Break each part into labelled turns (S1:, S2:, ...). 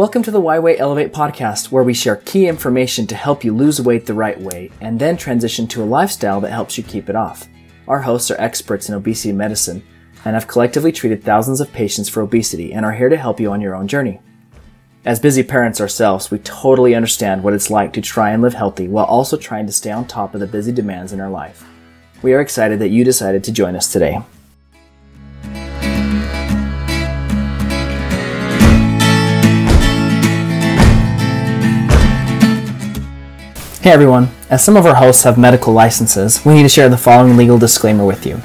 S1: Welcome to the Y Way Elevate podcast, where we share key information to help you lose weight the right way and then transition to a lifestyle that helps you keep it off. Our hosts are experts in obesity medicine and have collectively treated thousands of patients for obesity and are here to help you on your own journey. As busy parents ourselves, we totally understand what it's like to try and live healthy while also trying to stay on top of the busy demands in our life. We are excited that you decided to join us today. Hey everyone, as some of our hosts have medical licenses, we need to share the following legal disclaimer with you.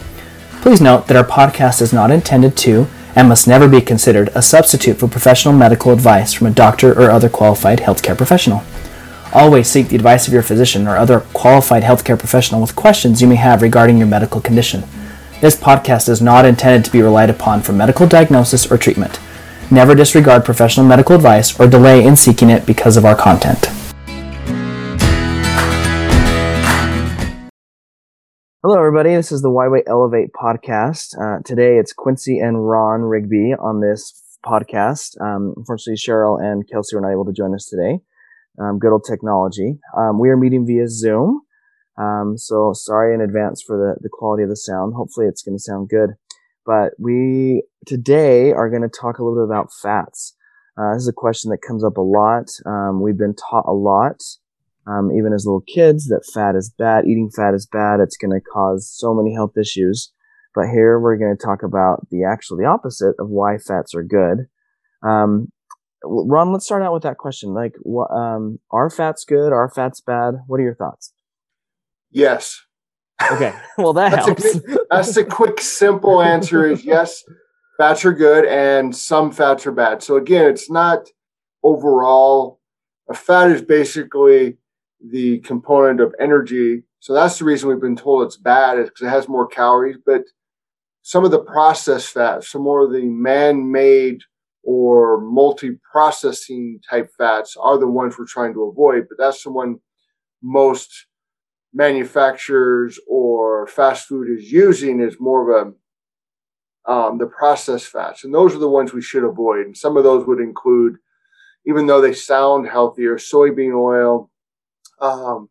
S1: Please note that our podcast is not intended to and must never be considered a substitute for professional medical advice from a doctor or other qualified healthcare professional. Always seek the advice of your physician or other qualified healthcare professional with questions you may have regarding your medical condition. This podcast is not intended to be relied upon for medical diagnosis or treatment. Never disregard professional medical advice or delay in seeking it because of our content. Hello, everybody. This is the Why Way Elevate podcast. Uh, today it's Quincy and Ron Rigby on this podcast. Um, unfortunately, Cheryl and Kelsey were not able to join us today. Um, good old technology. Um, we are meeting via Zoom. Um, so sorry in advance for the, the quality of the sound. Hopefully it's going to sound good. But we today are going to talk a little bit about fats. Uh, this is a question that comes up a lot. Um, we've been taught a lot um, even as little kids, that fat is bad. Eating fat is bad. It's going to cause so many health issues. But here we're going to talk about the actual the opposite of why fats are good. Um, Ron, let's start out with that question. Like, what, um, are fats good? Are fats bad? What are your thoughts?
S2: Yes.
S1: Okay. Well, that
S2: that's
S1: helps.
S2: A, that's the quick, simple answer is yes, fats are good and some fats are bad. So again, it's not overall. A fat is basically the component of energy. So that's the reason we've been told it's bad is because it has more calories. But some of the processed fats, some more of the man-made or multi-processing type fats are the ones we're trying to avoid. But that's the one most manufacturers or fast food is using is more of a um, the processed fats, and those are the ones we should avoid. And some of those would include, even though they sound healthier, soybean oil, um,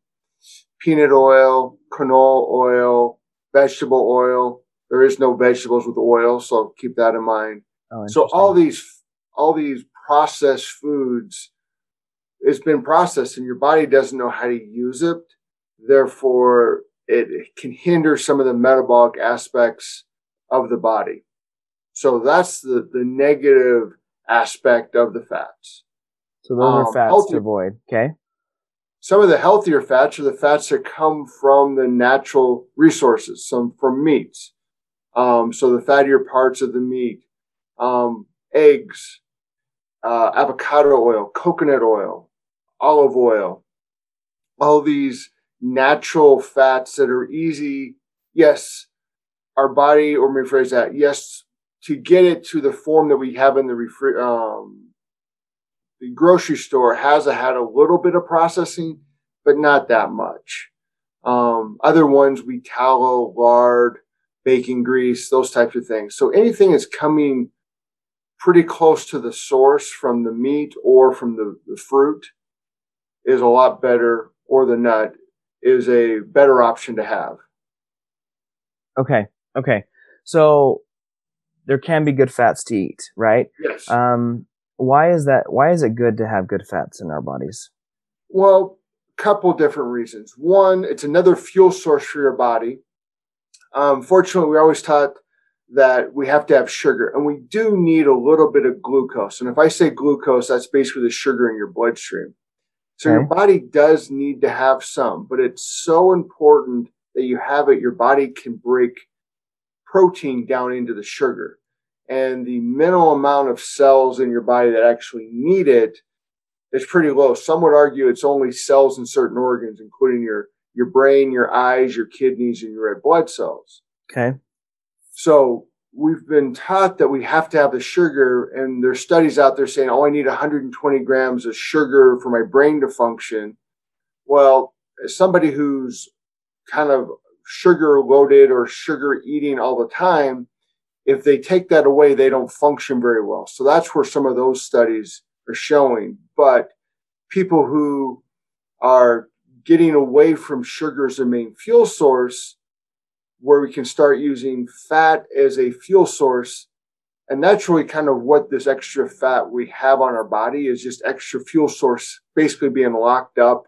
S2: peanut oil, canola oil, vegetable oil. There is no vegetables with oil, so keep that in mind. Oh, so all these all these processed foods, it's been processed, and your body doesn't know how to use it. Therefore, it can hinder some of the metabolic aspects of the body. So that's the the negative aspect of the fats.
S1: So those um, are fats healthy, to avoid. Okay.
S2: Some of the healthier fats are the fats that come from the natural resources, some from meats. Um, so the fattier parts of the meat, um, eggs, uh, avocado oil, coconut oil, olive oil, all these natural fats that are easy. Yes, our body, or rephrase that, yes, to get it to the form that we have in the refri- um, the grocery store has had a little bit of processing, but not that much. Um, other ones we tallow, lard, bacon grease, those types of things. So anything that's coming pretty close to the source from the meat or from the, the fruit is a lot better, or the nut is a better option to have.
S1: Okay. Okay. So there can be good fats to eat, right?
S2: Yes.
S1: Um, why is that? Why is it good to have good fats in our bodies?
S2: Well, couple different reasons. One, it's another fuel source for your body. Um, fortunately, we always taught that we have to have sugar, and we do need a little bit of glucose. And if I say glucose, that's basically the sugar in your bloodstream. So okay. your body does need to have some, but it's so important that you have it. Your body can break protein down into the sugar. And the minimal amount of cells in your body that actually need it is pretty low. Some would argue it's only cells in certain organs, including your your brain, your eyes, your kidneys, and your red blood cells.
S1: Okay.
S2: So we've been taught that we have to have the sugar, and there's studies out there saying, "Oh, I need 120 grams of sugar for my brain to function." Well, somebody who's kind of sugar loaded or sugar eating all the time, if they take that away, they don't function very well. So that's where some of those studies are showing. But people who are getting away from sugar as a main fuel source, where we can start using fat as a fuel source. And that's really kind of what this extra fat we have on our body is just extra fuel source basically being locked up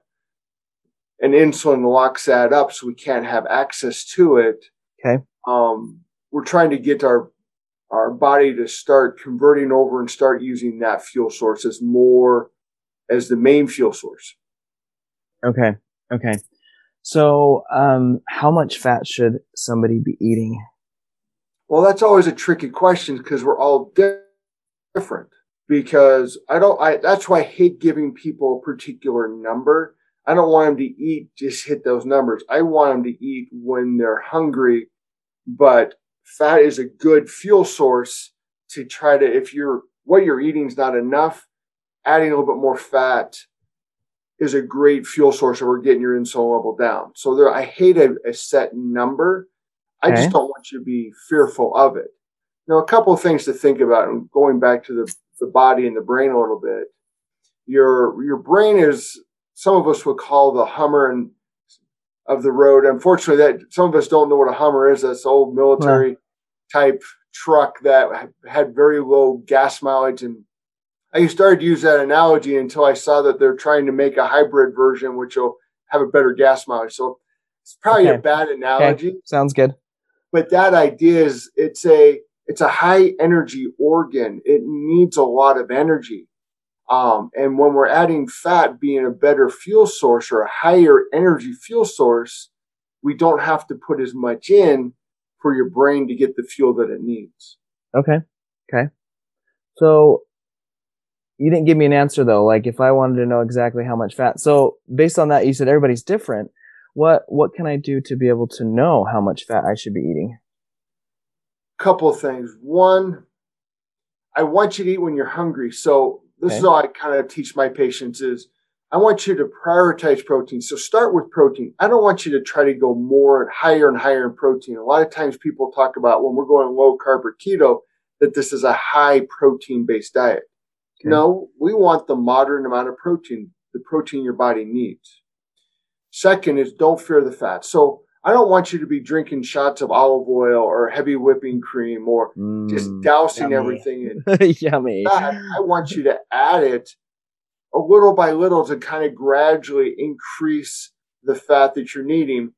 S2: and insulin locks that up so we can't have access to it.
S1: Okay.
S2: Um, we're trying to get our our body to start converting over and start using that fuel source as more as the main fuel source.
S1: Okay. Okay. So, um, how much fat should somebody be eating?
S2: Well, that's always a tricky question because we're all different. Because I don't, I that's why I hate giving people a particular number. I don't want them to eat just hit those numbers. I want them to eat when they're hungry, but fat is a good fuel source to try to if you're what you're eating is not enough, adding a little bit more fat is a great fuel source of getting your insulin level down. So there, I hate a, a set number. I okay. just don't want you to be fearful of it. Now, a couple of things to think about, and going back to the, the body and the brain a little bit. Your your brain is some of us would call the Hummer and of the road. Unfortunately, that some of us don't know what a Hummer is. That's old military type truck that had very low gas mileage and I started to use that analogy until I saw that they're trying to make a hybrid version, which will have a better gas mileage. So it's probably okay. a bad analogy. Okay.
S1: Sounds good.
S2: But that idea is it's a it's a high energy organ. It needs a lot of energy. Um, and when we're adding fat being a better fuel source or a higher energy fuel source, we don't have to put as much in for your brain to get the fuel that it needs.
S1: Okay. Okay. So you didn't give me an answer though. Like if I wanted to know exactly how much fat. So based on that, you said everybody's different. What what can I do to be able to know how much fat I should be eating?
S2: Couple of things. One, I want you to eat when you're hungry. So this okay. is all I kind of teach my patients is I want you to prioritize protein. So start with protein. I don't want you to try to go more and higher and higher in protein. A lot of times people talk about when we're going low carb or keto that this is a high protein based diet. Okay. No, we want the moderate amount of protein, the protein your body needs. Second is don't fear the fat. So I don't want you to be drinking shots of olive oil or heavy whipping cream or mm, just dousing yummy. everything
S1: in. yummy.
S2: I want you to add it a little by little to kind of gradually increase the fat that you're needing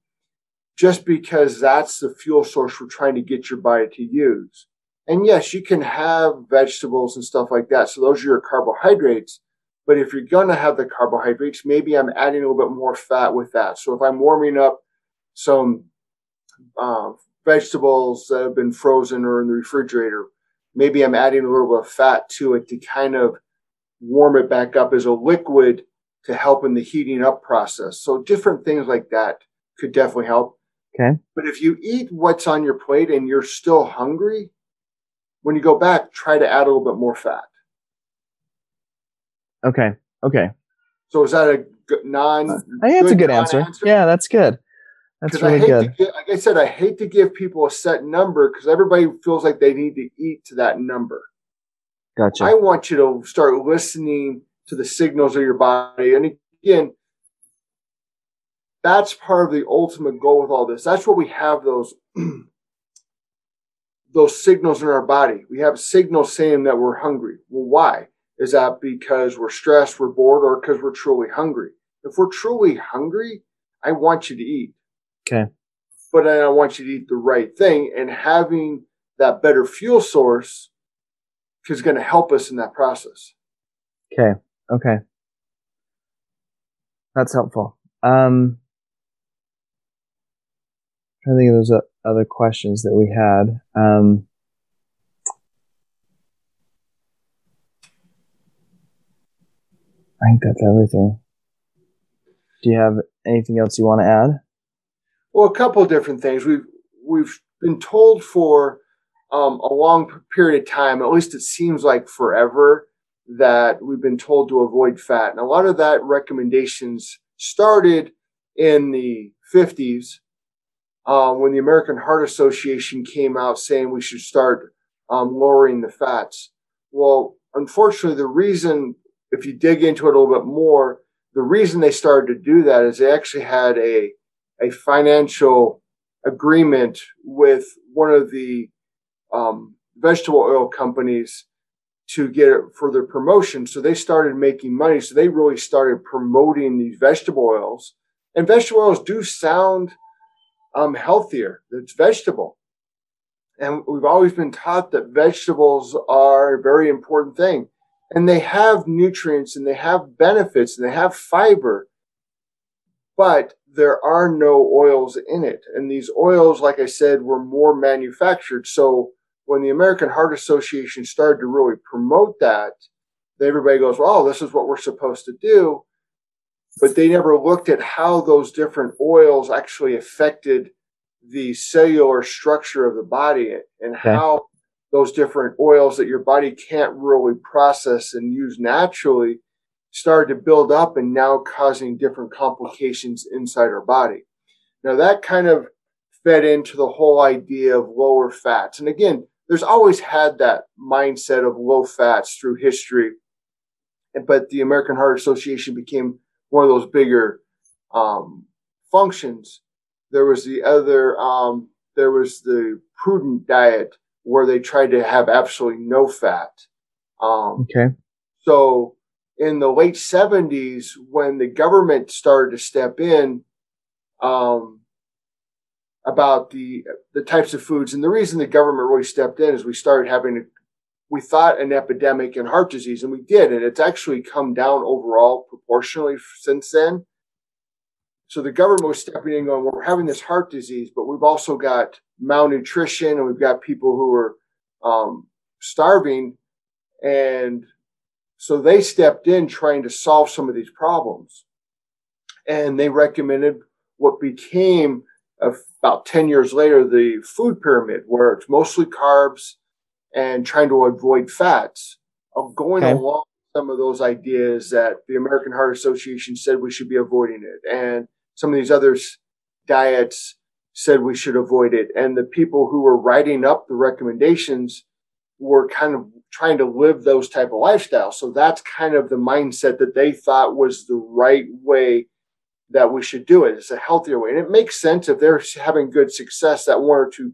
S2: just because that's the fuel source we're trying to get your body to use. And yes, you can have vegetables and stuff like that. So those are your carbohydrates. But if you're going to have the carbohydrates, maybe I'm adding a little bit more fat with that. So if I'm warming up some uh, vegetables that have been frozen or in the refrigerator, maybe I'm adding a little bit of fat to it to kind of warm it back up as a liquid to help in the heating up process. So different things like that could definitely help.
S1: Okay.
S2: But if you eat what's on your plate and you're still hungry, when you go back, try to add a little bit more fat.
S1: Okay. Okay.
S2: So is that a non?
S1: I think it's a good answer. answer. Yeah, that's good. That's really good.
S2: Get, like I said, I hate to give people a set number because everybody feels like they need to eat to that number.
S1: Gotcha.
S2: I want you to start listening to the signals of your body. And again, that's part of the ultimate goal with all this. That's what we have those those signals in our body. We have signals saying that we're hungry. Well, why? Is that because we're stressed, we're bored, or because we're truly hungry? If we're truly hungry, I want you to eat.
S1: Okay.
S2: But then I want you to eat the right thing, and having that better fuel source is going to help us in that process.
S1: Okay. Okay. That's helpful. Um, I think there's a, other questions that we had. Um, I think that's everything. Do you have anything else you want to add?
S2: Well, a couple of different things. We've we've been told for um, a long period of time, at least it seems like forever, that we've been told to avoid fat, and a lot of that recommendations started in the 50s um, when the American Heart Association came out saying we should start um, lowering the fats. Well, unfortunately, the reason if you dig into it a little bit more, the reason they started to do that is they actually had a a financial agreement with one of the um, vegetable oil companies to get it for their promotion. So they started making money. So they really started promoting these vegetable oils. And vegetable oils do sound um, healthier. It's vegetable. And we've always been taught that vegetables are a very important thing. And they have nutrients and they have benefits and they have fiber. But there are no oils in it. And these oils, like I said, were more manufactured. So when the American Heart Association started to really promote that, everybody goes, well, this is what we're supposed to do. But they never looked at how those different oils actually affected the cellular structure of the body and okay. how those different oils that your body can't really process and use naturally started to build up and now causing different complications inside our body. Now that kind of fed into the whole idea of lower fats. And again, there's always had that mindset of low fats through history. But the American Heart Association became one of those bigger um, functions. There was the other, um, there was the prudent diet where they tried to have absolutely no fat.
S1: Um, okay.
S2: So in the late 70s, when the government started to step in, um, about the the types of foods. And the reason the government really stepped in is we started having we thought an epidemic in heart disease, and we did, and it's actually come down overall proportionally since then. So the government was stepping in, going, "We're having this heart disease, but we've also got malnutrition, and we've got people who are um, starving," and so they stepped in trying to solve some of these problems, and they recommended what became uh, about 10 years later, the food pyramid, where it's mostly carbs and trying to avoid fats, of going okay. along some of those ideas that the American Heart Association said we should be avoiding it. And some of these other diets said we should avoid it. And the people who were writing up the recommendations were kind of trying to live those type of lifestyles. So that's kind of the mindset that they thought was the right way that we should do it. It's a healthier way. And it makes sense if they're having good success that one or two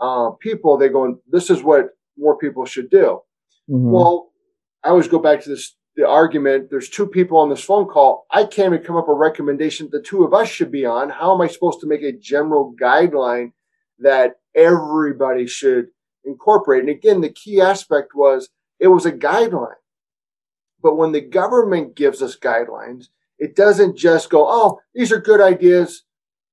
S2: uh, people, they're going, this is what more people should do. Mm-hmm. Well, I always go back to this the argument there's two people on this phone call. I can't even come up with a recommendation the two of us should be on. How am I supposed to make a general guideline that everybody should incorporate? And again, the key aspect was it was a guideline. But when the government gives us guidelines, it doesn't just go, oh, these are good ideas.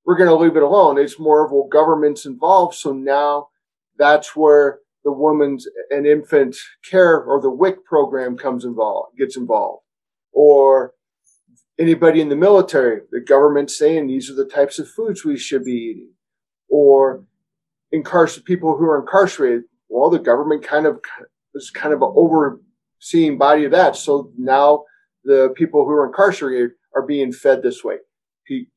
S2: We're going to leave it alone. It's more of, well, government's involved. So now that's where the women's and infant care or the WIC program comes involved, gets involved. Or anybody in the military, the government saying these are the types of foods we should be eating. Or incarcerated people who are incarcerated. Well, the government kind of is kind of an overseeing body of that. So now the people who are incarcerated are being fed this way.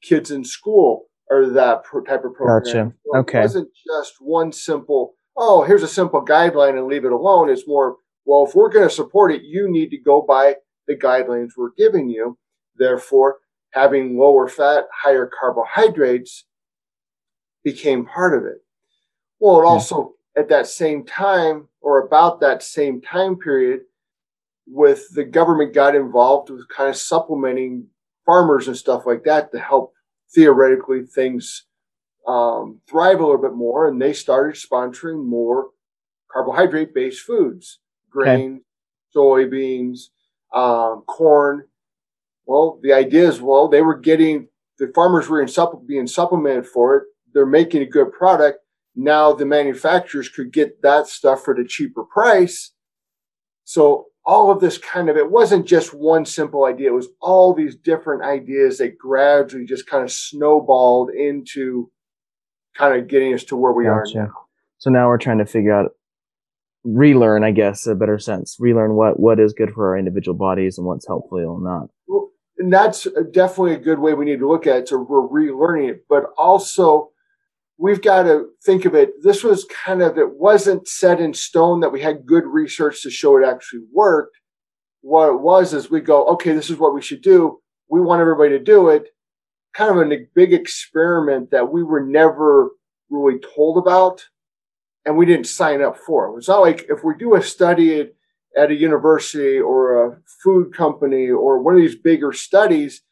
S2: kids in school are that type of program.
S1: Gotcha. So okay. It
S2: wasn't just one simple, oh, here's a simple guideline and leave it alone. It's more, well, if we're going to support it, you need to go by the guidelines we're giving you. Therefore, having lower fat, higher carbohydrates became part of it. Well, it also, at that same time or about that same time period, with the government got involved with kind of supplementing farmers and stuff like that to help theoretically things um, thrive a little bit more. And they started sponsoring more carbohydrate based foods, grain, okay. soybeans, um, corn. Well, the idea is, well, they were getting the farmers were supple- being supplemented for it. They're making a good product. Now the manufacturers could get that stuff for a cheaper price. So all of this kind of it wasn't just one simple idea. It was all these different ideas that gradually just kind of snowballed into kind of getting us to where we gotcha. are now.
S1: So now we're trying to figure out relearn i guess a better sense. Relearn what what is good for our individual bodies and what's helpful or not.
S2: Well, and that's uh, definitely a good way we need to look at it so we're relearning it. But also we've got to think of it. This was kind of, it wasn't set in stone that we had good research to show it actually worked. what it was is we go, okay, this is what we should do. We want everybody to do it. Kind of a big experiment that we were never really told about and we didn't sign up for. It's not like if we do a study at, at a university or a food company or one of these bigger studies,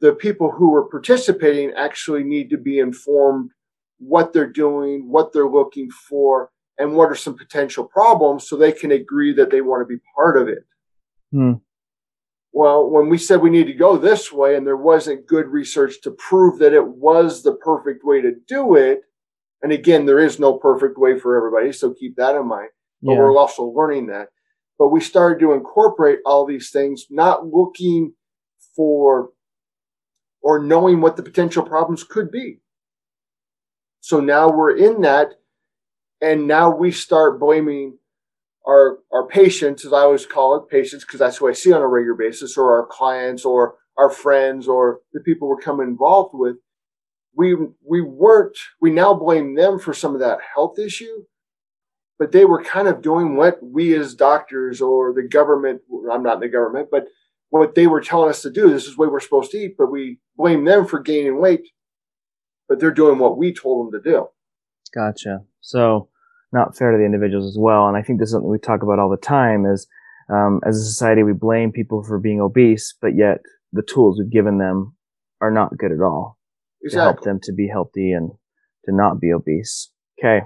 S2: the people who are participating actually need to be informed what they're doing, what they're looking for, and what are some potential problems so they can agree that they want to be part of it. Hmm. Well, when we said we need to go this way and there wasn't good research to prove that it was the perfect way to do it, and again, there is no perfect way for everybody, so keep that in mind. But yeah. we're also learning that. But we started to incorporate all these things, not looking for or knowing what the potential problems could be. So now we're in that, and now we start blaming our our patients, as I always call it, patients, because that's who I see on a regular basis, or our clients, or our friends, or the people we're coming involved with. We we weren't. We now blame them for some of that health issue, but they were kind of doing what we as doctors or the government. I'm not in the government, but what they were telling us to do. This is what we're supposed to eat, but we blame them for gaining weight, but they're doing what we told them to do.
S1: Gotcha. So not fair to the individuals as well. And I think this is something we talk about all the time is um, as a society, we blame people for being obese, but yet the tools we've given them are not good at all exactly. to help them to be healthy and to not be obese. Okay.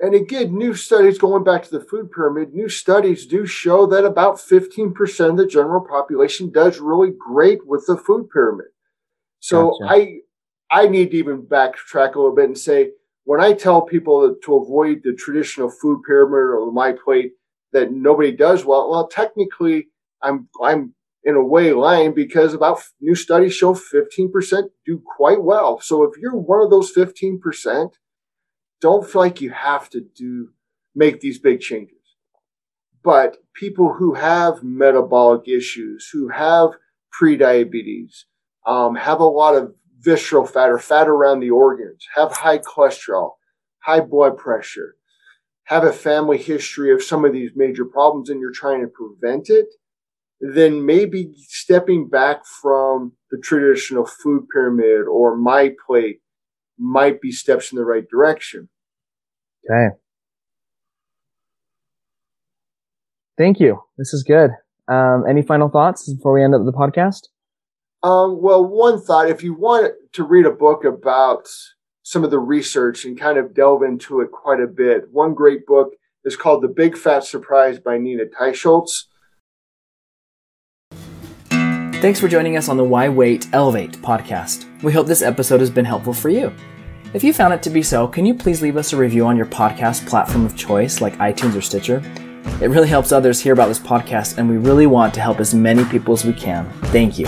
S2: And again, new studies going back to the food pyramid, new studies do show that about 15% of the general population does really great with the food pyramid. So gotcha. I I need to even backtrack a little bit and say when I tell people to avoid the traditional food pyramid or my plate that nobody does well, well, technically I'm I'm in a way lying because about new studies show 15% do quite well. So if you're one of those 15%, don't feel like you have to do make these big changes. But people who have metabolic issues, who have prediabetes, um, have a lot of visceral fat or fat around the organs, have high cholesterol, high blood pressure, have a family history of some of these major problems and you're trying to prevent it, then maybe stepping back from the traditional food pyramid or my plate might be steps in the right direction.
S1: Okay. Thank you. This is good. Um, any final thoughts before we end up the podcast?
S2: Um, well, one thought if you want to read a book about some of the research and kind of delve into it quite a bit, one great book is called The Big Fat Surprise by Nina Teicholz.
S1: Thanks for joining us on the Why Wait Elevate podcast. We hope this episode has been helpful for you. If you found it to be so, can you please leave us a review on your podcast platform of choice like iTunes or Stitcher? It really helps others hear about this podcast, and we really want to help as many people as we can. Thank you.